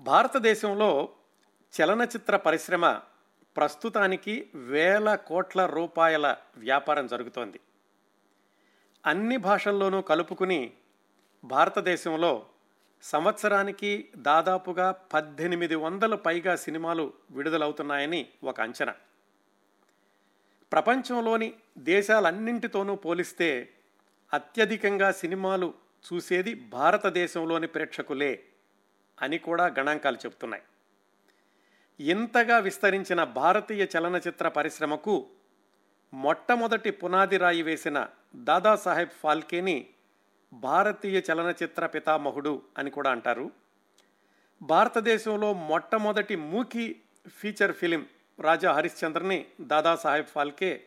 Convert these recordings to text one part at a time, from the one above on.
భారతదేశంలో చలనచిత్ర పరిశ్రమ ప్రస్తుతానికి వేల కోట్ల రూపాయల వ్యాపారం జరుగుతోంది. అన్ని భాషల్లోనూ కలుపుకుని భారతదేశంలో సంవత్సరానికి దాదాపుగా పద్దెనిమిది వందల పైగా సినిమాలు విడుదలవుతున్నాయని ఒక అంచనా. ప్రపంచంలోని దేశాలన్నింటితోనూ పోలిస్తే అత్యధికంగా సినిమాలు చూసేది భారతదేశంలోని ప్రేక్షకులే. అని కూడా గణాంకాలు చెబుతున్నాయి ఇంతగా విస్తరించిన భారతీయ చలనచిత్ర పరిశ్రమకు మొట్టమొదటి పునాది రాయి వేసిన దాదాసాహెబ్ ఫాల్కేని భారతీయ చలనచిత్ర పితామహుడు అని కూడా అంటారు. భారతదేశంలో మొట్టమొదటి మూకీ ఫీచర్ ఫిలిం రాజా హరిశ్చంద్రని దాదాసాహెబ్ ఫాల్కే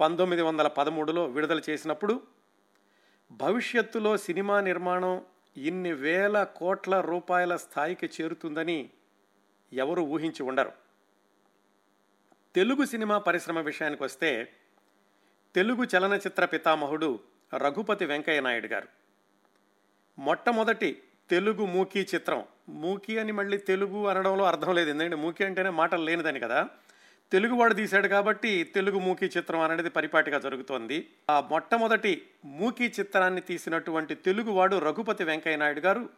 పంతొమ్మిది వందల పదమూడులో విడుదల చేసినప్పుడు భవిష్యత్తులో సినిమా నిర్మాణం ఇన్ని వేల కోట్ల రూపాయల స్థాయికి చేరుతుందని ఎవరు ఊహించి ఉండరు. తెలుగు సినిమా పరిశ్రమ విషయానికి వస్తే తెలుగు చలనచిత్ర పితామహుడు రఘుపతి వెంకయ్య నాయుడు గారు. మొట్టమొదటి తెలుగు మూకీ చిత్రం మూకీ అని మళ్ళీ తెలుగు అనడంలో అర్థం లేదు. ఎందుకంటే మూకీ అంటేనే మాటలు లేనిదని కదా. తెలుగువాడు తీశాడు కాబట్టి తెలుగు మూకీ చిత్రం అనేది పరిపాటిగా జరుగుతోంది. ఆ మొట్టమొదటి మూకీ చిత్రాన్ని తీసినటువంటి తెలుగువాడు రఘుపతి వెంకయ్య నాయుడు గారు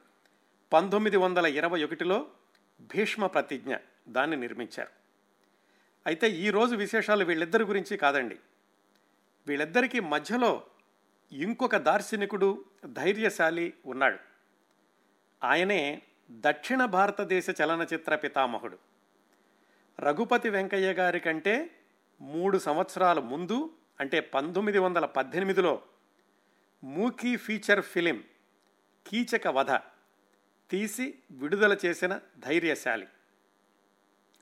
పంతొమ్మిది వందల ఇరవై ఒకటిలో భీష్మ ప్రతిజ్ఞ దాన్ని నిర్మించారు. అయితే ఈరోజు విశేషాలు వీళ్ళిద్దరి గురించి కాదండి. వీళ్ళిద్దరికీ మధ్యలో ఇంకొక దార్శనికుడు ధైర్యశాలి ఉన్నాడు. ఆయనే దక్షిణ భారతదేశ చలనచిత్ర పితామహుడు. రఘుపతి వెంకయ్య గారి కంటే మూడు సంవత్సరాల ముందు అంటే పంతొమ్మిది వందల పద్దెనిమిదిలో మూకీ ఫీచర్ ఫిలిం కీచక వధ తీసి విడుదల చేసిన ధైర్యశాలి.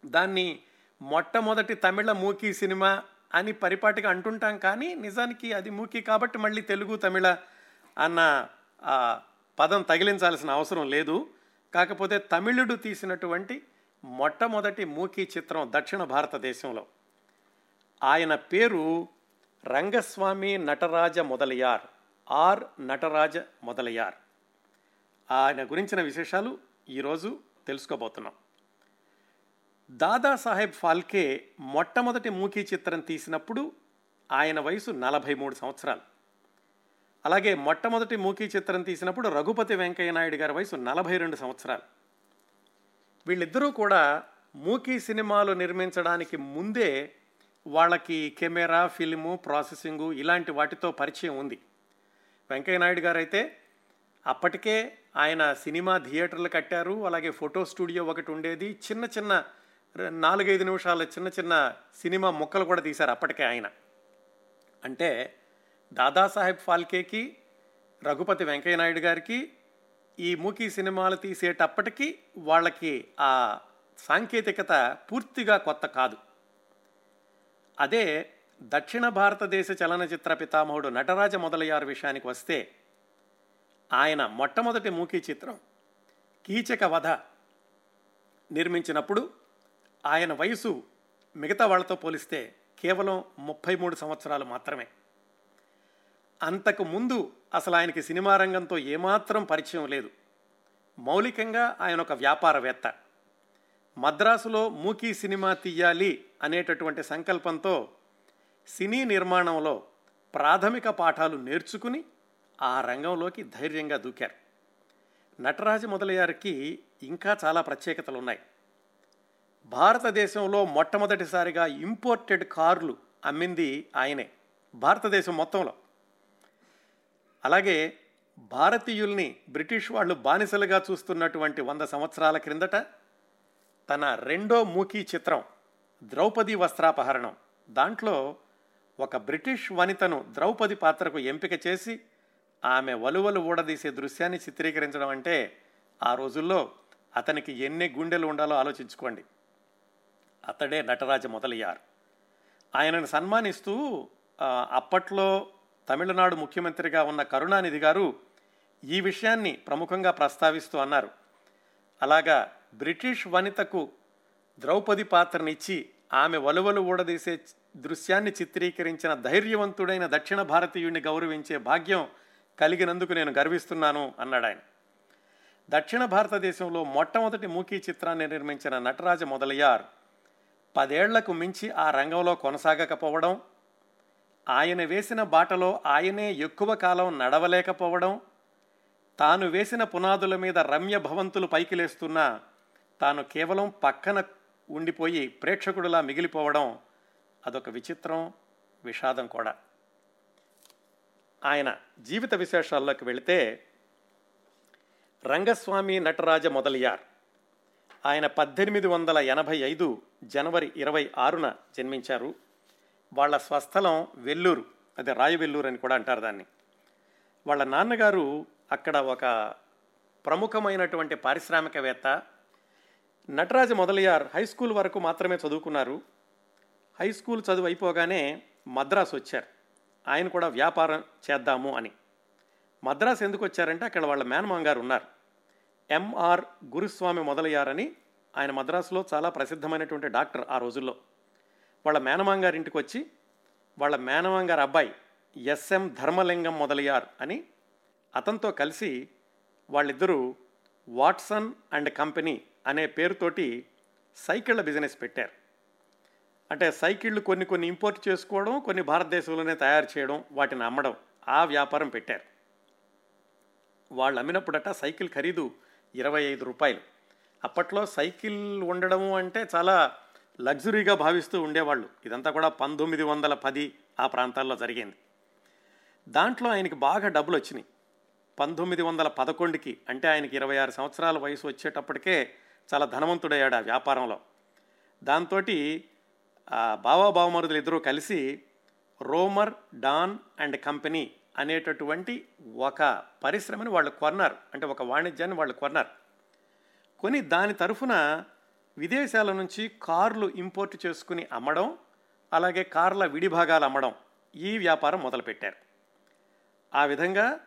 దాన్ని మొట్టమొదటి తమిళ మూకీ సినిమా అని పరిపాటిగా అంటుంటాం కానీ నిజానికి అది మూకీ కాబట్టి మళ్ళీ తెలుగు తమిళ అన్న పదం తగిలించాల్సిన అవసరం లేదు. కాకపోతే తమిళుడు తీసినటువంటి మొట్టమొదటి మూకీ చిత్రం దక్షిణ భారతదేశంలో. ఆయన పేరు రంగస్వామి నటరాజ మొదలయార్ ఆర్ నటరాజ మొదలయార్ ఆయన గురించిన విశేషాలు ఈరోజు తెలుసుకోబోతున్నాం. దాదాసాహెబ్ ఫాల్కే మొట్టమొదటి మూకీ చిత్రం తీసినప్పుడు ఆయన వయసు నలభై మూడు సంవత్సరాలు. అలాగే మొట్టమొదటి మూకీ చిత్రం తీసినప్పుడు రఘుపతి వెంకయ్య నాయుడు గారి వయసు నలభై రెండు సంవత్సరాలు. వీళ్ళిద్దరూ కూడా మూకీ సినిమాలు నిర్మించడానికి ముందే వాళ్ళకి కెమెరా ఫిల్ము ప్రాసెసింగు ఇలాంటి వాటితో పరిచయం ఉంది. వెంకయ్య నాయుడు గారు అయితే అప్పటికే ఆయన సినిమా థియేటర్లు కట్టారు అలాగే ఫోటో స్టూడియో ఒకటి ఉండేది. చిన్న చిన్న నాలుగైదు నిమిషాల చిన్న చిన్న సినిమా ముక్కలు కూడా తీశారు అప్పటికే ఆయన. అంటే దాదాసాహెబ్ ఫాల్కేకి రఘుపతి వెంకయ్య నాయుడు గారికి ఈ మూకీ సినిమాలు తీసేటప్పటికీ వాళ్ళకి ఆ సాంకేతికత పూర్తిగా కొత్త కాదు. అదే దక్షిణ భారతదేశ చలనచిత్ర పితామహుడు నటరాజ మొదలయ్యారు విషయానికి వస్తే ఆయన మొట్టమొదటి మూకీ చిత్రం కీచక వధ నిర్మించినప్పుడు ఆయన వయసు మిగతా వాళ్ళతో పోలిస్తే కేవలం ముప్పై మూడు సంవత్సరాలు మాత్రమే. అంతకు ముందు అసలు ఆయనకి సినిమా రంగంతో ఏమాత్రం పరిచయం లేదు. మౌలికంగా ఆయన ఒక వ్యాపారవేత్త. మద్రాసులో మూకీ సినిమా తీయాలి అనేటటువంటి సంకల్పంతో సినీ నిర్మాణంలో ప్రాథమిక పాఠాలు నేర్చుకుని ఆ రంగంలోకి ధైర్యంగా దూకారు. నటరాజ మొదలయ్యారికి ఇంకా చాలా ప్రత్యేకతలు ఉన్నాయి భారతదేశంలో మొట్టమొదటిసారిగా ఇంపోర్టెడ్ కార్లు అమ్మింది ఆయనే. భారతదేశం మొత్తంలో. అలాగే భారతీయుల్ని బ్రిటిష్ వాళ్ళు బానిసలుగా చూస్తున్నటువంటి వంద సంవత్సరాల క్రిందట తన రెండో మూకీ చిత్రం ద్రౌపది వస్త్రాపహరణం. దాంట్లో ఒక బ్రిటిష్ వనితను ద్రౌపది పాత్రకు ఎంపిక చేసి ఆమె వలువలు ఊడదీసే దృశ్యాన్ని చిత్రీకరించడం అంటే ఆ రోజుల్లో అతనికి ఎన్ని గుండెలు ఉండాలో ఆలోచించుకోండి. అతడే నటరాజ మొదలయ్యారు. ఆయనను సన్మానిస్తూ అప్పట్లో తమిళనాడు ముఖ్యమంత్రిగా ఉన్న కరుణానిధి గారు ఈ విషయాన్ని ప్రముఖంగా ప్రస్తావిస్తూ అన్నారు. అలాగా బ్రిటిష్ వనితకు ద్రౌపది పాత్రనిచ్చి ఆమె వలువలు ఊడదీసే దృశ్యాన్ని చిత్రీకరించిన ధైర్యవంతుడైన దక్షిణ భారతీయుడిని గౌరవించే భాగ్యం కలిగినందుకు నేను గర్విస్తున్నాను అన్నాడు ఆయన. దక్షిణ భారతదేశంలో మొట్టమొదటి మూకీ చిత్రాన్ని నిర్మించిన నటరాజ మొదలయ్యార్. పదేళ్ళకు మించి ఆ రంగంలో కొనసాగకపోవడం ఆయన వేసిన బాటలో ఆయనే ఎక్కువ కాలం నడవలేకపోవడం తాను వేసిన పునాదుల మీద రమ్య భవంతులు పైకి లేస్తున్నా తాను కేవలం పక్కన ఉండిపోయి ప్రేక్షకుడిలా మిగిలిపోవడం అదొక విచిత్రం విషాదం కూడా. ఆయన జీవిత విశేషాల్లోకి వెళితే రంగస్వామి నటరాజ మొదలియార్. ఆయన పద్దెనిమిది వందల ఎనభై ఐదు జనవరి ఇరవై ఆరున జన్మించారు. వాళ్ళ స్వస్థలం వెల్లూరు. అదే రాయవెల్లూరు అని కూడా అంటారు దాన్ని. వాళ్ళ నాన్నగారు అక్కడ ఒక ప్రముఖమైనటువంటి పారిశ్రామికవేత్త. నటరాజ మొదలయ్యార్ హై స్కూల్ వరకు మాత్రమే చదువుకున్నారు. హై స్కూల్ చదువు అయిపోగానే మద్రాసు వచ్చారు. ఆయన కూడా వ్యాపారం చేద్దాము అని. మద్రాసు ఎందుకు వచ్చారంటే అక్కడ వాళ్ళ మేనమామ గారు ఉన్నారు. ఎంఆర్ గురుస్వామి మొదలయ్యారని ఆయన మద్రాసులో చాలా ప్రసిద్ధమైనటువంటి డాక్టర్ ఆ రోజుల్లో. వాళ్ళ మేనమామ గారి ఇంటికి వచ్చి వాళ్ళ మేనమామ గారి అబ్బాయి ఎస్ఎం ధర్మలింగం మొదలయ్యార్ అని అతనితో కలిసి వాళ్ళిద్దరూ వాట్సన్ అండ్ కంపెనీ అనే పేరుతోటి సైకిళ్ళ బిజినెస్ పెట్టారు. అంటే సైకిళ్ళు కొన్ని కొన్ని ఇంపోర్ట్ చేసుకోవడం కొన్ని భారతదేశంలోనే తయారు చేయడం వాటిని అమ్మడం ఆ వ్యాపారం పెట్టారు. వాళ్ళు అమ్మినప్పుడట సైకిల్ ఖరీదు ఇరవై ఐదు రూపాయలు. అప్పట్లో సైకిల్ ఉండడం అంటే చాలా లగ్జరీగా భావిస్తూ ఉండేవాళ్ళు. ఇదంతా కూడా పంతొమ్మిది వందల పది ఆ ప్రాంతాల్లో జరిగింది. దాంట్లో ఆయనకి బాగా డబ్బులు వచ్చినాయి. పంతొమ్మిది వందల పదకొండుకి అంటే ఆయనకి ఇరవై ఆరు సంవత్సరాల వయసు వచ్చేటప్పటికే చాలా ధనవంతుడయ్యాడు ఆ వ్యాపారంలో. దాంతో బావా బావమరుదులు ఇద్దరూ కలిసి రోమర్ డాన్ అండ్ కంపెనీ అనేటటువంటి ఒక పరిశ్రమని వాళ్ళు కొన్నారు. అంటే ఒక వాణిజ్యాన్ని వాళ్ళు కొన్నారు. కొని దాని తరఫున విదేశాల నుంచి కార్లు ఇంపోర్ట్ చేసుకుని అమ్మడం అలాగే కార్ల విడిభాగాలు అమ్మడం ఈ వ్యాపారం మొదలుపెట్టారు. ఆ విధంగా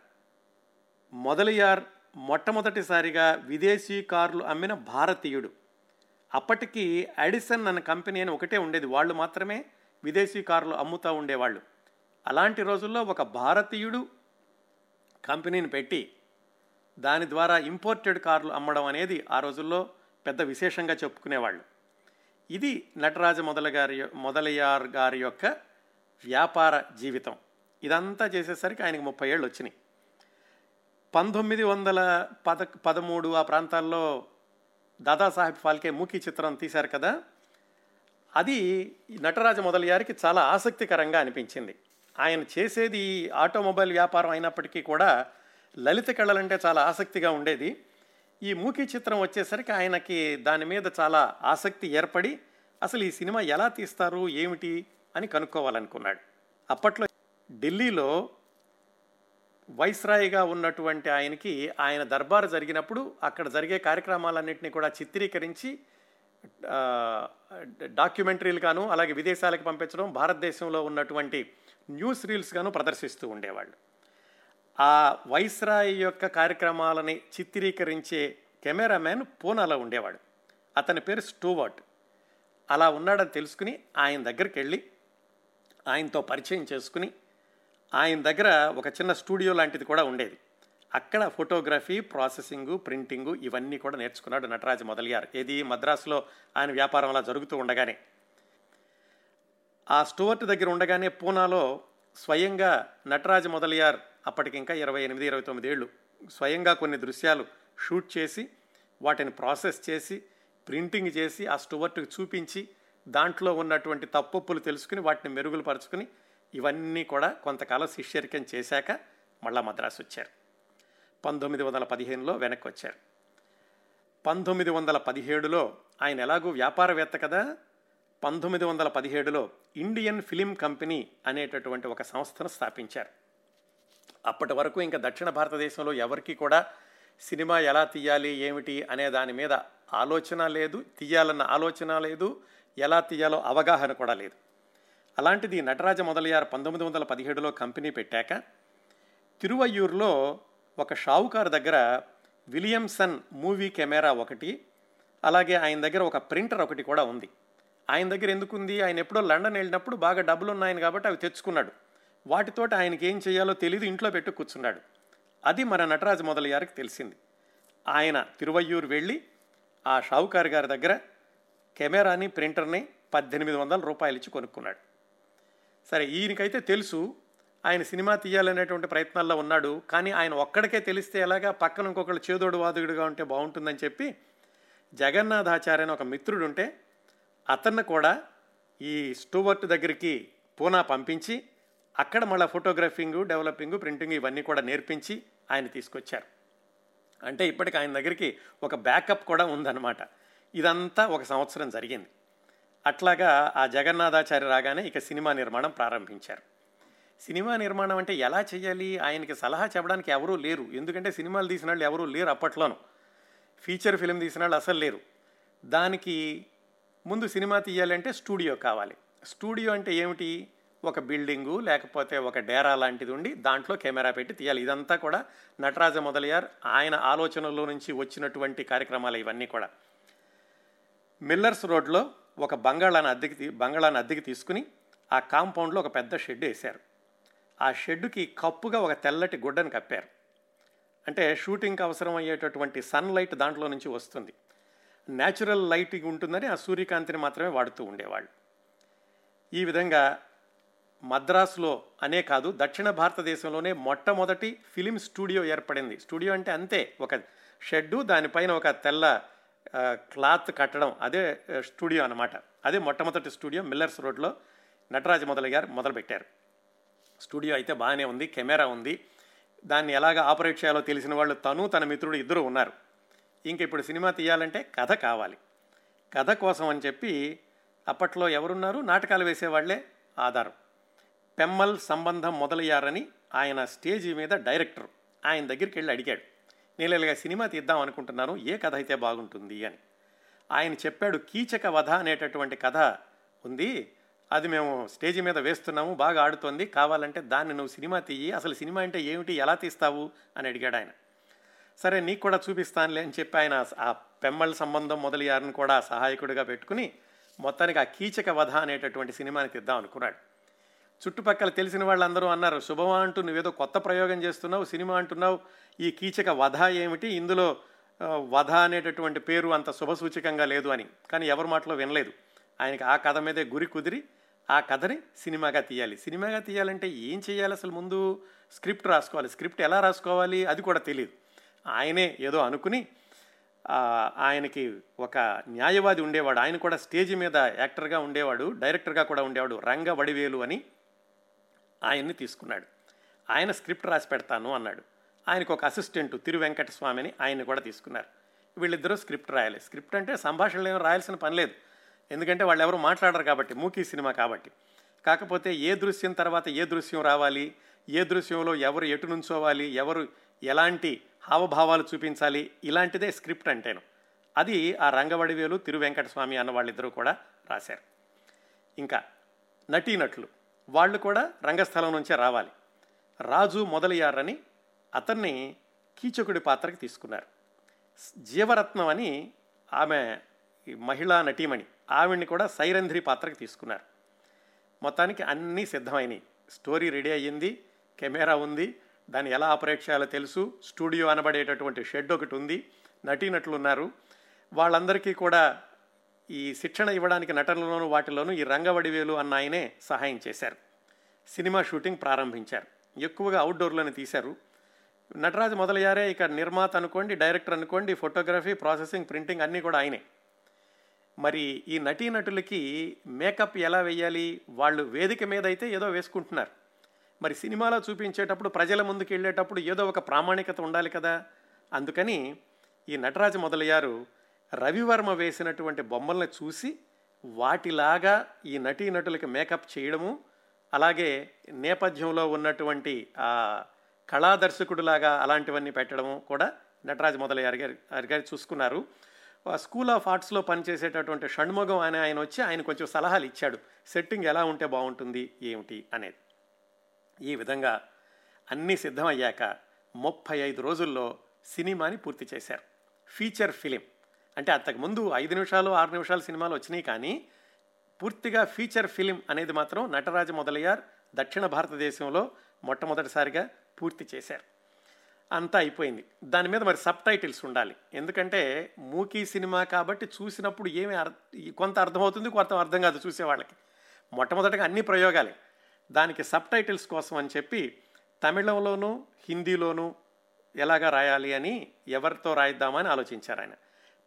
మొదలయ్యార్ మొట్టమొదటిసారిగా విదేశీ కార్లు అమ్మిన భారతీయుడు. అప్పటికి అడిసన్ అన్న కంపెనీ అని ఒకటే ఉండేది. వాళ్ళు మాత్రమే విదేశీ కార్లు అమ్ముతూ ఉండేవాళ్ళు. అలాంటి రోజుల్లో ఒక భారతీయుడు కంపెనీని పెట్టి దాని ద్వారా ఇంపోర్టెడ్ కార్లు అమ్మడం అనేది ఆ రోజుల్లో పెద్ద విశేషంగా చెప్పుకునేవాళ్ళు. ఇది నటరాజ మొదల గారి మొదలయ్యార్ గారి యొక్క వ్యాపార జీవితం. ఇదంతా చేసేసరికి ఆయనకు ముప్పై ఏళ్ళు వచ్చినాయి పంతొమ్మిది వందల పద పదమూడు ఆ ప్రాంతాల్లో దాదాసాహెబ్ ఫాల్కే మూకీ చిత్రం తీశారు కదా. అది నటరాజ మొదలయ్యారికి చాలా ఆసక్తికరంగా అనిపించింది. ఆయన చేసేది ఆటోమొబైల్ వ్యాపారం అయినప్పటికీ కూడా లలిత కళలంటే చాలా ఆసక్తిగా ఉండేది. ఈ మూకీ చిత్రం వచ్చేసరికి ఆయనకి దాని మీద చాలా ఆసక్తి ఏర్పడి అసలు ఈ సినిమా ఎలా తీస్తారు ఏమిటి అని కనుక్కోవాలనుకున్నాడు. అప్పట్లో ఢిల్లీలో వైస్రాయిగా ఉన్నటువంటి ఆయనకి ఆయన దర్బారు జరిగినప్పుడు అక్కడ జరిగే కార్యక్రమాలన్నింటినీ కూడా చిత్రీకరించి డాక్యుమెంటరీలుగాను అలాగే విదేశాలకు పంపించడం భారతదేశంలో ఉన్నటువంటి న్యూస్ రీల్స్ గాను ప్రదర్శిస్తూ ఉండేవాళ్ళు. ఆ వైస్రాయ్ యొక్క కార్యక్రమాలని చిత్రీకరించే కెమెరామ్యాన్ పూనాలో ఉండేవాడు. అతని పేరు స్టూవర్ట్. అలా ఉన్నాడని తెలుసుకుని ఆయన దగ్గరికి వెళ్ళి ఆయనతో పరిచయం చేసుకుని ఆయన దగ్గర ఒక చిన్న స్టూడియో లాంటిది కూడా ఉండేది. అక్కడ ఫోటోగ్రఫీ ప్రాసెసింగు ప్రింటింగు ఇవన్నీ కూడా నేర్చుకున్నాడు నటరాజు మొదలయ్యారు ఏది మద్రాసులో ఆయన వ్యాపారం అలా జరుగుతూ ఉండగానే. ఆ స్టూవర్ట్ దగ్గర ఉండగానే పూనాలో స్వయంగా నటరాజ మొదలయ్యార్ అప్పటికింకా ఇరవై ఎనిమిది ఇరవై తొమ్మిది ఏళ్ళు స్వయంగా కొన్ని దృశ్యాలు షూట్ చేసి వాటిని ప్రాసెస్ చేసి ప్రింటింగ్ చేసి ఆ స్టువర్ట్కి చూపించి దాంట్లో ఉన్నటువంటి తప్పొప్పులు తెలుసుకుని వాటిని మెరుగులు పరుచుకుని ఇవన్నీ కూడా కొంతకాలం శిష్యరికం చేశాక మళ్ళా మద్రాసు వచ్చారు. పంతొమ్మిది వందల పదిహేనులో వెనక్కి వచ్చారు. పంతొమ్మిది వందల పదిహేడులో ఆయన ఎలాగూ వ్యాపారవేత్త కదా? పంతొమ్మిది వందల పదిహేడులో ఇండియన్ ఫిలిం కంపెనీ అనేటటువంటి ఒక సంస్థను స్థాపించారు. అప్పటి వరకు ఇంకా దక్షిణ భారతదేశంలో ఎవరికి కూడా సినిమా ఎలా తీయాలి ఏమిటి అనే దాని మీద ఆలోచన లేదు తీయాలన్న ఆలోచన లేదు ఎలా తీయాలో అవగాహన కూడా లేదు. అలాంటిది నటరాజ మొదలయ్యారు పంతొమ్మిది వందల పదిహేడులో కంపెనీ పెట్టాక. తిరువయ్యూరులో ఒక షావుకారు దగ్గర విలియమ్సన్ మూవీ కెమెరా ఒకటి అలాగే ఆయన దగ్గర ఒక ప్రింటర్ ఒకటి కూడా ఉంది. ఆయన దగ్గర ఎందుకుంది? ఆయన ఎప్పుడో లండన్ వెళ్ళినప్పుడు బాగా డబ్బులు ఉన్నాయని కాబట్టి అవి తెచ్చుకున్నాడు. వాటితోటి ఆయనకి ఏం చేయాలో తెలియదు ఇంట్లో పెట్టు కూర్చున్నాడు. అది మన నటరాజు మొదలయ్యారికి తెలిసింది. ఆయన తిరువయ్యూరు వెళ్ళి ఆ షావుకారు గారి దగ్గర కెమెరాని ప్రింటర్ని పద్దెనిమిది వందల రూపాయలు ఇచ్చి కొనుక్కున్నాడు. సరే ఈయనకైతే తెలుసు ఆయన సినిమా తీయాలనేటువంటి ప్రయత్నాల్లో ఉన్నాడు కానీ ఆయన ఒక్కడికే తెలిస్తే ఎలాగా పక్కన ఇంకొకళ్ళు చేదోడు వాదుగుడుగా ఉంటే బాగుంటుందని చెప్పి జగన్నాథాచార్య అని ఒక మిత్రుడు ఉంటే అతన్ని కూడా ఈ స్టూవర్ట్ దగ్గరికి పూనా పంపించి అక్కడ మళ్ళీ ఫోటోగ్రఫింగ్ డెవలపింగ్ ప్రింటింగ్ ఇవన్నీ కూడా నేర్పించి ఆయన తీసుకొచ్చారు. అంటే ఇప్పటికి ఆయన దగ్గరికి ఒక బ్యాకప్ కూడా ఉందన్నమాట. ఇదంతా ఒక సంవత్సరం జరిగింది. అట్లాగా ఆ జగన్నాథాచార్య రాగానే ఇక సినిమా నిర్మాణం ప్రారంభించారు. సినిమా నిర్మాణం అంటే ఎలా చేయాలి? ఆయనకి సలహా చెప్పడానికి ఎవరూ లేరు. ఎందుకంటే సినిమాలు తీసిన వాళ్ళు ఎవరూ లేరు అప్పట్లోనూ. ఫీచర్ ఫిలిం తీసిన వాళ్ళు అసలు లేరు. దానికి ముందు సినిమా తీయాలంటే స్టూడియో కావాలి. స్టూడియో అంటే ఏమిటి? ఒక బిల్డింగు లేకపోతే ఒక డేరా లాంటిది ఉండి దాంట్లో కెమెరా పెట్టి తీయాలి. ఇదంతా కూడా నటరాజ మొదలయ్యార్ ఆయన ఆలోచనలో నుంచి వచ్చినటువంటి కార్యక్రమాలు ఇవన్నీ కూడా. మిల్లర్స్ రోడ్లో ఒక బంగాళాన్ని అద్దెకి తీ బంగాళాన్ని అద్దెకి తీసుకుని ఆ కాంపౌండ్లో ఒక పెద్ద షెడ్ వేశారు. ఆ షెడ్డుకి కప్పుగా ఒక తెల్లటి గుడ్డను కప్పారు. అంటే షూటింగ్కి అవసరం అయ్యేటటువంటి సన్లైట్ దాంట్లో నుంచి వస్తుంది. న్యాచురల్ లైటింగ్ ఉంటుందని ఆ సూర్యకాంతిని మాత్రమే వాడుతూ ఉండేవాళ్ళు. ఈ విధంగా మద్రాసులో అనే కాదు దక్షిణ భారతదేశంలోనే మొట్టమొదటి ఫిలిం స్టూడియో ఏర్పడింది. స్టూడియో అంటే అంతే ఒక షెడ్డు దానిపైన ఒక తెల్ల క్లాత్ కట్టడం అదే స్టూడియో అన్నమాట. అదే మొట్టమొదటి స్టూడియో మిల్లర్స్ రోడ్లో నటరాజ మొదలు గారు మొదలుపెట్టారు. స్టూడియో అయితే బాగానే ఉంది కెమెరా ఉంది. దాన్ని ఎలాగ ఆపరేట్ చేయాలో తెలిసిన వాళ్ళు తను తన మిత్రుడు ఇద్దరు ఉన్నారు. ఇంక ఇప్పుడు సినిమా తీయాలంటే కథ కావాలి. కథ కోసం అని చెప్పి అప్పట్లో ఎవరున్నారు? నాటకాలు వేసేవాళ్ళే ఆధారం. పెమ్మల్ సంబంధం మొదలయ్యారని ఆయన స్టేజీ మీద డైరెక్టర్ ఆయన దగ్గరికి వెళ్ళి అడిగాడు. నేను ఇలాగ సినిమా తీద్దాం అనుకుంటున్నాను ఏ కథ అయితే బాగుంటుంది అని. ఆయన చెప్పాడు కీచక వధ అనేటటువంటి కథ ఉంది. అది మేము స్టేజీ మీద వేస్తున్నాము బాగా ఆడుతోంది. కావాలంటే దాన్ని నువ్వు సినిమా తీయి అసలు సినిమా అంటే ఏమిటి ఎలా తీస్తావు అని అడిగాడు ఆయన. సరే నీకు కూడా చూపిస్తానులే అని చెప్పి ఆయన ఆ పెమ్మల్ సంబంధం మొదలయ్యారని కూడా సహాయకుడిగా పెట్టుకుని మొత్తానికి ఆ కీచక వధ అనేటటువంటి సినిమాని తీద్దాం అనుకున్నాడు. చుట్టుపక్కల తెలిసిన వాళ్ళందరూ అన్నారు శుభమా అంటూ నువ్వేదో కొత్త ప్రయోగం చేస్తున్నావు సినిమా అంటున్నావు ఈ కీచక వధ ఏమిటి? ఇందులో వధ అనేటటువంటి పేరు అంత శుభసూచకంగా లేదు అని. కానీ ఎవరి మాటలో వినలేదు. ఆయనకి ఆ కథ మీదే గురి కుదిరి ఆ కథని సినిమాగా తీయాలి. సినిమాగా తీయాలంటే ఏం చేయాలి అసలు ముందు? స్క్రిప్ట్ రాసుకోవాలి. స్క్రిప్ట్ ఎలా రాసుకోవాలి? అది కూడా తెలియదు ఆయనే ఏదో అనుకుని ఆయనకి ఒక న్యాయవాది ఉండేవాడు. ఆయన కూడా స్టేజ్ మీద యాక్టర్గా ఉండేవాడు డైరెక్టర్గా కూడా ఉండేవాడు రంగ వడివేలు అని. ఆయన్ని తీసుకున్నాడు. ఆయన స్క్రిప్ట్ రాసి పెడతాను అన్నాడు. ఆయనకు ఒక అసిస్టెంట్ తిరు వెంకటస్వామిని ఆయన్ని కూడా తీసుకున్నారు. వీళ్ళిద్దరూ స్క్రిప్ట్ రాయాలి. స్క్రిప్ట్ అంటే సంభాషణలు ఏమో రాయాల్సిన పని లేదు. ఎందుకంటే వాళ్ళు ఎవరు మాట్లాడరు కాబట్టి మూకీ సినిమా కాబట్టి. కాకపోతే ఏ దృశ్యం తర్వాత ఏ దృశ్యం రావాలి? ఏ దృశ్యంలో ఎవరు ఎటు నుంచోవాలి? ఎవరు ఎలాంటి హావభావాలు చూపించాలి? ఇలాంటిదే స్క్రిప్ట్ అంటేను. అది ఆ రంగవడివేలు తిరు అన్న వాళ్ళిద్దరూ కూడా రాశారు. ఇంకా నటీనటులు. వాళ్ళు కూడా రంగస్థలం నుంచే రావాలి. రాజు మొదలయ్యారని అతన్ని కీచకుడి పాత్రకి తీసుకున్నారు. జీవరత్నం అని ఆమె మహిళా నటీమణి ఆవిడ్ని కూడా సైరంధ్రి పాత్రకి తీసుకున్నారు. మొత్తానికి అన్నీ సిద్ధమైనవి స్టోరీ రెడీ అయ్యింది కెమెరా ఉంది దాన్ని ఎలా ఆపరేట్ చేయాలో తెలుసు స్టూడియో అనబడేటటువంటి షెడ్ ఒకటి ఉంది నటీనటులు ఉన్నారు. వాళ్ళందరికీ కూడా ఈ శిక్షణ ఇవ్వడానికి నటనలోను వాటిలోనూ ఈ రంగవడివేలు అన్న ఆయనే సహాయం చేశారు. సినిమా షూటింగ్ ప్రారంభించారు. ఎక్కువగా అవుట్డోర్లోనే తీశారు. నటరాజు మొదలయ్యారే ఇక నిర్మాత అనుకోండి డైరెక్టర్ అనుకోండి ఫోటోగ్రఫీ ప్రాసెసింగ్ ప్రింటింగ్ అన్నీ కూడా ఆయనే. మరి ఈ నటీనటులకి మేకప్ ఎలా వేయాలి? వాళ్ళు వేదిక మీద అయితే ఏదో వేసుకుంటున్నారు. మరి సినిమాలో చూపించేటప్పుడు ప్రజల ముందుకు వెళ్ళేటప్పుడు ఏదో ఒక ప్రామాణికత ఉండాలి కదా? అందుకని ఈ నటరాజు మొదలయ్యారు రవివర్మ వేసినటువంటి బొమ్మల్ని చూసి వాటిలాగా ఈ నటీనటులకి మేకప్ చేయడము అలాగే నేపథ్యంలో ఉన్నటువంటి ఆ కళాదర్శకుడిలాగా అలాంటివన్నీ పెట్టడము కూడా నటరాజ్ మొదలయ్యారు గారి గారు చూసుకున్నారు. స్కూల్ ఆఫ్ ఆర్ట్స్లో పనిచేసేటటువంటి షణ్ముఖం అనే ఆయన వచ్చి ఆయన కొంచెం సలహాలు ఇచ్చాడు. సెట్టింగ్ ఎలా ఉంటే బాగుంటుంది ఏమిటి అనేది. ఈ విధంగా అన్నీ సిద్ధమయ్యాక ముప్పై ఐదు రోజుల్లో సినిమాని పూర్తి చేశారు. Feature film. అంటే అంతకుముందు ఐదు నిమిషాలు ఆరు నిమిషాలు సినిమాలు వచ్చినాయి కానీ పూర్తిగా ఫీచర్ ఫిలిం అనేది మాత్రం నటరాజ మొదలయ్యార్. దక్షిణ భారతదేశంలో మొట్టమొదటిసారిగా పూర్తి చేశారు. అంతా అయిపోయింది. దాని మీద మరి సబ్ టైటిల్స్ ఉండాలి. ఎందుకంటే మూకీ సినిమా కాబట్టి చూసినప్పుడు ఏమి అర్ కొంత అర్థమవుతుంది కొంత అర్థం కాదు చూసేవాళ్ళకి. మొట్టమొదటిగా అన్ని ప్రయోగాలే. దానికి సబ్ టైటిల్స్ కోసం అని చెప్పి తమిళంలోనూ హిందీలోనూ ఎలాగా రాయాలి అని ఎవరితో రాయిద్దామని ఆలోచించారు ఆయన.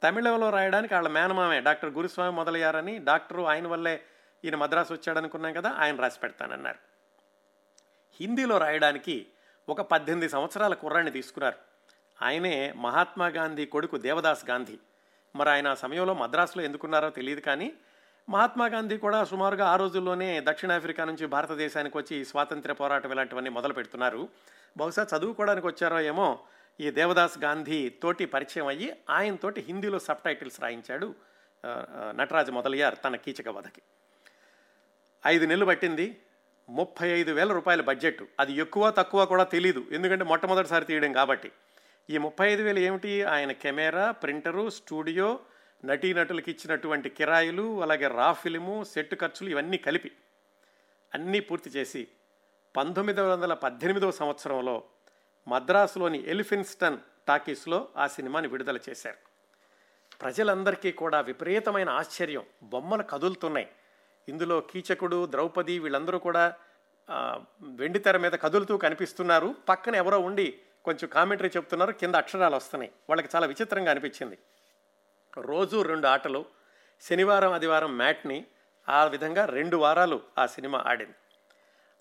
తమిళంలో రాయడానికి వాళ్ళ మేనమామే డాక్టర్ గురుస్వామి మొదలయ్యారని డాక్టరు ఆయన వల్లే ఈయన మద్రాసు వచ్చాడనుకున్నాం కదా ఆయన రాసి పెడతానన్నారు. హిందీలో రాయడానికి ఒక పద్దెనిమిది సంవత్సరాల కుర్రాన్ని తీసుకున్నారు. ఆయనే మహాత్మా గాంధీ కొడుకు దేవదాస్ గాంధీ. మరి ఆయన ఆ సమయంలో మద్రాసులో ఎందుకున్నారో తెలియదు కానీ మహాత్మా గాంధీ కూడా సుమారుగా ఆ రోజుల్లోనే దక్షిణాఫ్రికా నుంచి భారతదేశానికి వచ్చి స్వాతంత్ర్య పోరాటం ఇలాంటివన్నీ మొదలు పెడుతున్నారు బహుశా చదువుకోవడానికి వచ్చారో ఏమో ఈ దేవదాస్ గాంధీ తోటి పరిచయం అయ్యి ఆయనతోటి హిందీలో సబ్ టైటిల్స్ రాయించాడు ఆ, నటరాజు మొదలయ్యారు తన కీచక వధకి. ఐదు నెలలు పట్టింది ముప్పై ఐదు వేల రూపాయల బడ్జెట్. అది ఎక్కువ తక్కువ కూడా తెలియదు ఎందుకంటే మొట్టమొదటిసారి తీయడం కాబట్టి. ఈ ముప్పై ఐదు వేలు ఏమిటి? ఆయన కెమెరా ప్రింటరు స్టూడియో నటీనటులకు ఇచ్చినటువంటి కిరాయిలు అలాగే రా ఫిలిము సెట్ ఖర్చులు ఇవన్నీ కలిపి అన్నీ పూర్తి చేసి పంతొమ్మిది వందల పద్దెనిమిదవ సంవత్సరంలో మద్రాసులోని ఎలిఫిన్స్టన్ టాకీస్లో ఆ సినిమాని విడుదల చేశారు. ప్రజలందరికీ కూడా విపరీతమైన ఆశ్చర్యం. బొమ్మలు కదులుతున్నాయి. ఇందులో కీచకుడు ద్రౌపది వీళ్ళందరూ కూడా వెండి తెర మీద కదులుతూ కనిపిస్తున్నారు. పక్కన ఎవరో ఉండి కొంచెం కామెంటరీ చెప్తున్నారు. కింద అక్షరాలు వస్తున్నాయి. వాళ్ళకి చాలా విచిత్రంగా అనిపించింది. రోజు రెండు ఆటలు శనివారం ఆదివారం మ్యాట్ని ఆ విధంగా రెండు వారాలు ఆ సినిమా ఆడింది.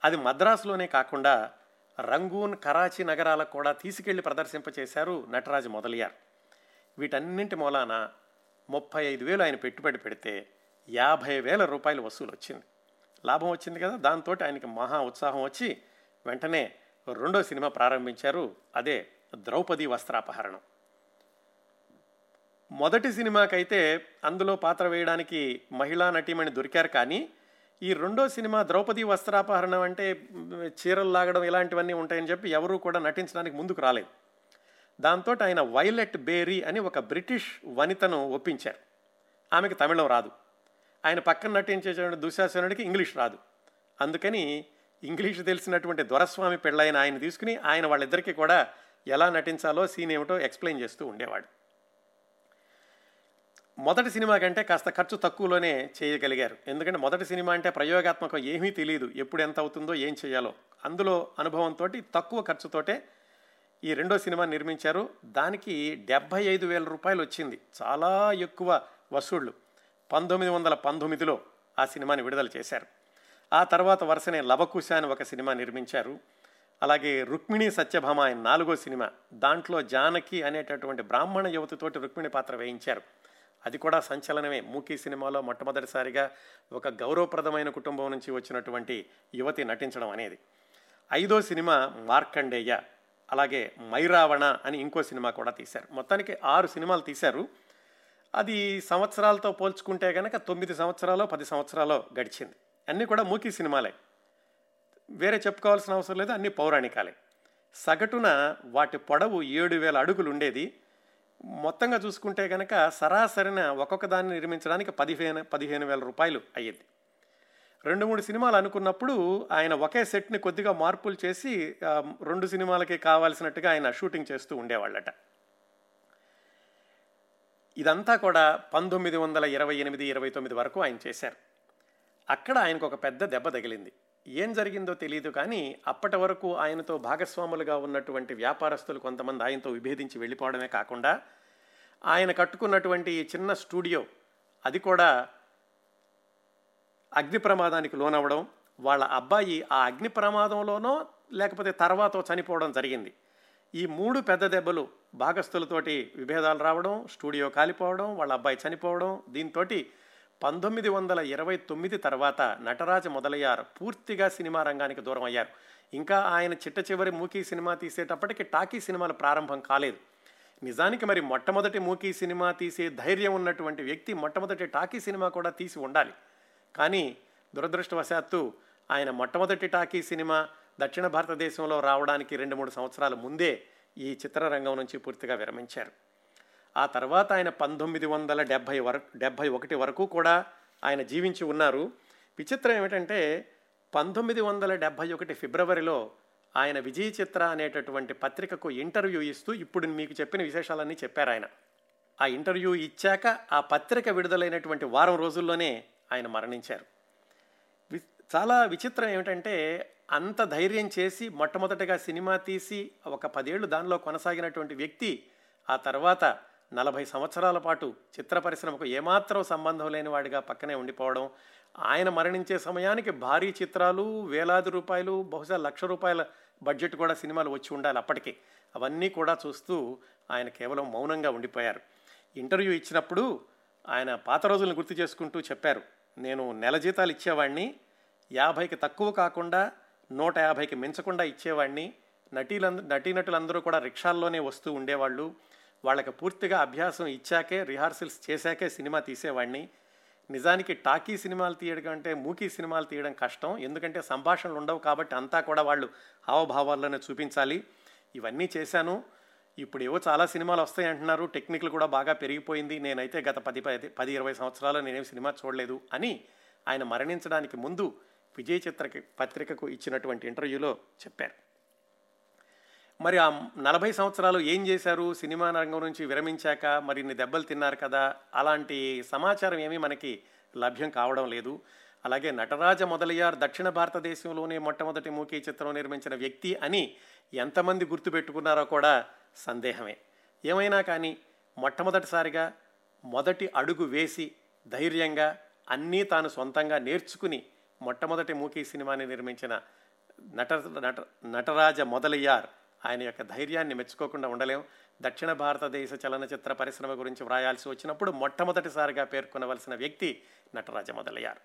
అది మద్రాసులోనే కాకుండా రంగూన్ కరాచీ నగరాలకు కూడా తీసుకెళ్ళి ప్రదర్శింపచేశారు నటరాజు మొదలయ్యారు వీటన్నింటి మూలాన ముప్పై ఐదు వేలు ఆయన పెట్టుబడి పెడితే యాభై వేల రూపాయలు వసూలు వచ్చింది. లాభం వచ్చింది కదా దాంతో ఆయనకి మహా ఉత్సాహం వచ్చి వెంటనే రెండో సినిమా ప్రారంభించారు అదే ద్రౌపది వస్త్రాపహరణం. మొదటి సినిమాకైతే అందులో పాత్ర వేయడానికి మహిళా నటీమణి దొరికారు కానీ ఈ రెండో సినిమా ద్రౌపది వస్త్రాపహరణం అంటే చీరలు లాగడం ఇలాంటివన్నీ ఉంటాయని చెప్పి ఎవరూ కూడా నటించడానికి ముందుకు రాలేదు. దాంతో ఆయన వైలెట్ బేరీ అని ఒక బ్రిటిష్ వనితను ఒప్పించారు. ఆమెకు తమిళం రాదు. ఆయన పక్కన నటించేటువంటి దుశ్శాసనుడికి ఇంగ్లీష్ రాదు. అందుకని ఇంగ్లీష్ తెలిసినటువంటి దొరస్వామి పెళ్ళైన ఆయన తీసుకుని ఆయన వాళ్ళిద్దరికీ కూడా ఎలా నటించాలో సీన్ ఏమిటో ఎక్స్ప్లెయిన్ చేస్తూ ఉండేవాడు. మొదటి సినిమా కంటే కాస్త ఖర్చు తక్కువలోనే చేయగలిగారు. ఎందుకంటే మొదటి సినిమా అంటే ప్రయోగాత్మకం ఏమీ తెలియదు ఎప్పుడు ఎంత అవుతుందో ఏం చేయాలో. అందులో అనుభవంతో తక్కువ ఖర్చుతోటే ఈ రెండో సినిమా నిర్మించారు. దానికి డెబ్భై ఐదు వేల రూపాయలు వచ్చింది. చాలా ఎక్కువ వసూళ్ళు. పంతొమ్మిది వందల పంతొమ్మిదిలో ఆ సినిమాని విడుదల చేశారు. ఆ తర్వాత వరుసనే లవకుశ అని ఒక సినిమా నిర్మించారు. అలాగే రుక్మిణి సత్యభామ అని నాలుగో సినిమా. దాంట్లో జానకి అనేటటువంటి బ్రాహ్మణ యువతితోటి రుక్మిణి పాత్ర వేయించారు. అది కూడా సంచలనమే. మూకీ సినిమాలో మొట్టమొదటిసారిగా ఒక గౌరవప్రదమైన కుటుంబం నుంచి వచ్చినటువంటి యువతి నటించడం అనేది. ఐదో సినిమా మార్కండేయ అలాగే మైరావణ అని ఇంకో సినిమా కూడా తీశారు. మొత్తానికి ఆరు సినిమాలు తీశారు. అది సంవత్సరాలతో పోల్చుకుంటే కనుక తొమ్మిది సంవత్సరాలు పది సంవత్సరాలు గడిచింది. అన్నీ కూడా మూకీ సినిమాలే. వేరే చెప్పుకోవాల్సిన అవసరం లేదు అన్ని పౌరాణికాలే. సగటున వాటి పొడవు ఏడు వేల అడుగులు ఉండేది. మొత్తంగా చూసుకుంటే కనుక సరాసరిన ఒక్కొక్క దాన్ని నిర్మించడానికి పదిహేను పదిహేను వేల రూపాయలు అయ్యేది. రెండు మూడు సినిమాలు అనుకున్నప్పుడు ఆయన ఒకే సెట్ని కొద్దిగా మార్పులు చేసి రెండు సినిమాలకి కావాల్సినట్టుగా ఆయన షూటింగ్ చేస్తూ ఉండేవాళ్ళట. ఇదంతా కూడా పంతొమ్మిది వందల ఇరవై ఎనిమిది ఇరవై తొమ్మిది వరకు ఆయన చేశారు. అక్కడ ఆయనకు ఒక పెద్ద దెబ్బ తగిలింది. ఏం జరిగిందో తెలియదు కానీ అప్పటి వరకు ఆయనతో భాగస్వాములుగా ఉన్నటువంటి వ్యాపారస్తులు కొంతమంది ఆయనతో విభేదించి వెళ్ళిపోవడమే కాకుండా ఆయన కట్టుకున్నటువంటి ఈ చిన్న స్టూడియో అది కూడా అగ్ని ప్రమాదానికి లోనవ్వడం వాళ్ళ అబ్బాయి ఆ అగ్ని ప్రమాదంలోనో లేకపోతే తర్వాత చనిపోవడం జరిగింది. ఈ మూడు పెద్ద దెబ్బలు భాగస్తులతోటి విభేదాలు రావడం స్టూడియో కాలిపోవడం వాళ్ళ అబ్బాయి చనిపోవడం దీంతో పంతొమ్మిది వందల ఇరవై తొమ్మిది తర్వాత నటరాజ మొదలయ్యారు. పూర్తిగా సినిమా రంగానికి దూరం అయ్యారు. ఇంకా ఆయన చిట్ట చివరి మూకీ సినిమా తీసేటప్పటికి టాకీ సినిమాలు ప్రారంభం కాలేదు. నిజానికి మరి మొట్టమొదటి మూకీ సినిమా తీసే ధైర్యం ఉన్నటువంటి వ్యక్తి మొట్టమొదటి టాకీ సినిమా కూడా తీసి ఉండాలి. కానీ దురదృష్టవశాత్తు ఆయన మొట్టమొదటి టాకీ సినిమా దక్షిణ భారతదేశంలో రావడానికి రెండు మూడు సంవత్సరాల ముందే ఈ చిత్రరంగం నుంచి పూర్తిగా విరమించారు. ఆ తర్వాత ఆయన పంతొమ్మిది వందల డెబ్భై వరకు డెబ్భై ఒకటి వరకు కూడా ఆయన జీవించి ఉన్నారు. విచిత్రం ఏమిటంటే పంతొమ్మిది వందల డెబ్భై ఒకటి ఫిబ్రవరిలో ఆయన విజయ చిత్ర అనేటటువంటి పత్రికకు ఇంటర్వ్యూ ఇస్తూ ఇప్పుడు మీకు చెప్పిన విశేషాలన్నీ చెప్పారు ఆయన. ఆ ఇంటర్వ్యూ ఇచ్చాక ఆ పత్రిక విడుదలైనటువంటి వారం రోజుల్లోనే ఆయన మరణించారు. వి- చాలా విచిత్రం ఏమిటంటే అంత ధైర్యం చేసి మొట్టమొదటగా సినిమా తీసి ఒక పదేళ్ళు దానిలో కొనసాగినటువంటి వ్యక్తి ఆ తర్వాత నలభై సంవత్సరాల పాటు చిత్ర పరిశ్రమకు ఏమాత్రం సంబంధం లేని వాడిగా పక్కనే ఉండిపోవడం ఆయన మరణించే సమయానికి భారీ చిత్రాలు వేలాది రూపాయలు బహుశా లక్ష రూపాయల బడ్జెట్ కూడా సినిమాలు వచ్చి ఉండాలి అప్పటికి. అవన్నీ కూడా చూస్తూ ఆయన కేవలం మౌనంగా ఉండిపోయారు. ఇంటర్వ్యూ ఇచ్చినప్పుడు ఆయన పాత రోజులను గుర్తు చేసుకుంటూ చెప్పారు నేను నెల జీతాలు ఇచ్చేవాడిని యాభైకి తక్కువ కాకుండా నూట యాభైకి మించకుండా ఇచ్చేవాడిని నటీలంద నటీనటులందరూ కూడా రిక్షాల్లోనే వస్తూ ఉండేవాళ్ళు వాళ్ళకి పూర్తిగా అభ్యాసం ఇచ్చాకే రిహార్సల్స్ చేశాకే సినిమా తీసేవాడిని. నిజానికి టాకీ సినిమాలు తీయడం కంటే మూకీ సినిమాలు తీయడం కష్టం. ఎందుకంటే సంభాషణలు ఉండవు కాబట్టి అంతా కూడా వాళ్ళు హావభావాల్లోనే చూపించాలి. ఇవన్నీ చేశాను. ఇప్పుడు ఏవో చాలా సినిమాలు వస్తాయి అంటున్నారు. టెక్నిక్లు కూడా బాగా పెరిగిపోయింది. నేనైతే గత పది పది పది ఇరవై సంవత్సరాలు నేనేం సినిమా చూడలేదు అని ఆయన మరణించడానికి ముందు విజయ్ చిత్ర పత్రికకు ఇచ్చినటువంటి ఇంటర్వ్యూలో చెప్పారు. మరి ఆ నలభై సంవత్సరాలు ఏం చేశారు? సినిమా రంగం నుంచి విరమించాక మరిన్ని దెబ్బలు తిన్నారు కదా? అలాంటి సమాచారం ఏమీ మనకి లభ్యం కావడం లేదు. అలాగే నటరాజ మొదలయ్యార్ దక్షిణ భారతదేశంలోనే మొట్టమొదటి మూకీ చిత్రం నిర్మించిన వ్యక్తి అని ఎంతమంది గుర్తుపెట్టుకున్నారో కూడా సందేహమే. ఏమైనా కానీ మొట్టమొదటిసారిగా మొదటి అడుగు వేసి ధైర్యంగా అన్నీ తాను సొంతంగా నేర్చుకుని మొట్టమొదటి మూకీ సినిమాని నిర్మించిన నట నట నటరాజ మొదలయ్యార్ ఆయన యొక్క ధైర్యాన్ని మెచ్చుకోకుండా ఉండలేం. దక్షిణ భారతదేశ చలనచిత్ర పరిశ్రమ గురించి వ్రాయాల్సి వచ్చినప్పుడు మొట్టమొదటిసారిగా పేర్కొనవలసిన వ్యక్తి నటరాజ మొదలయ్యార్.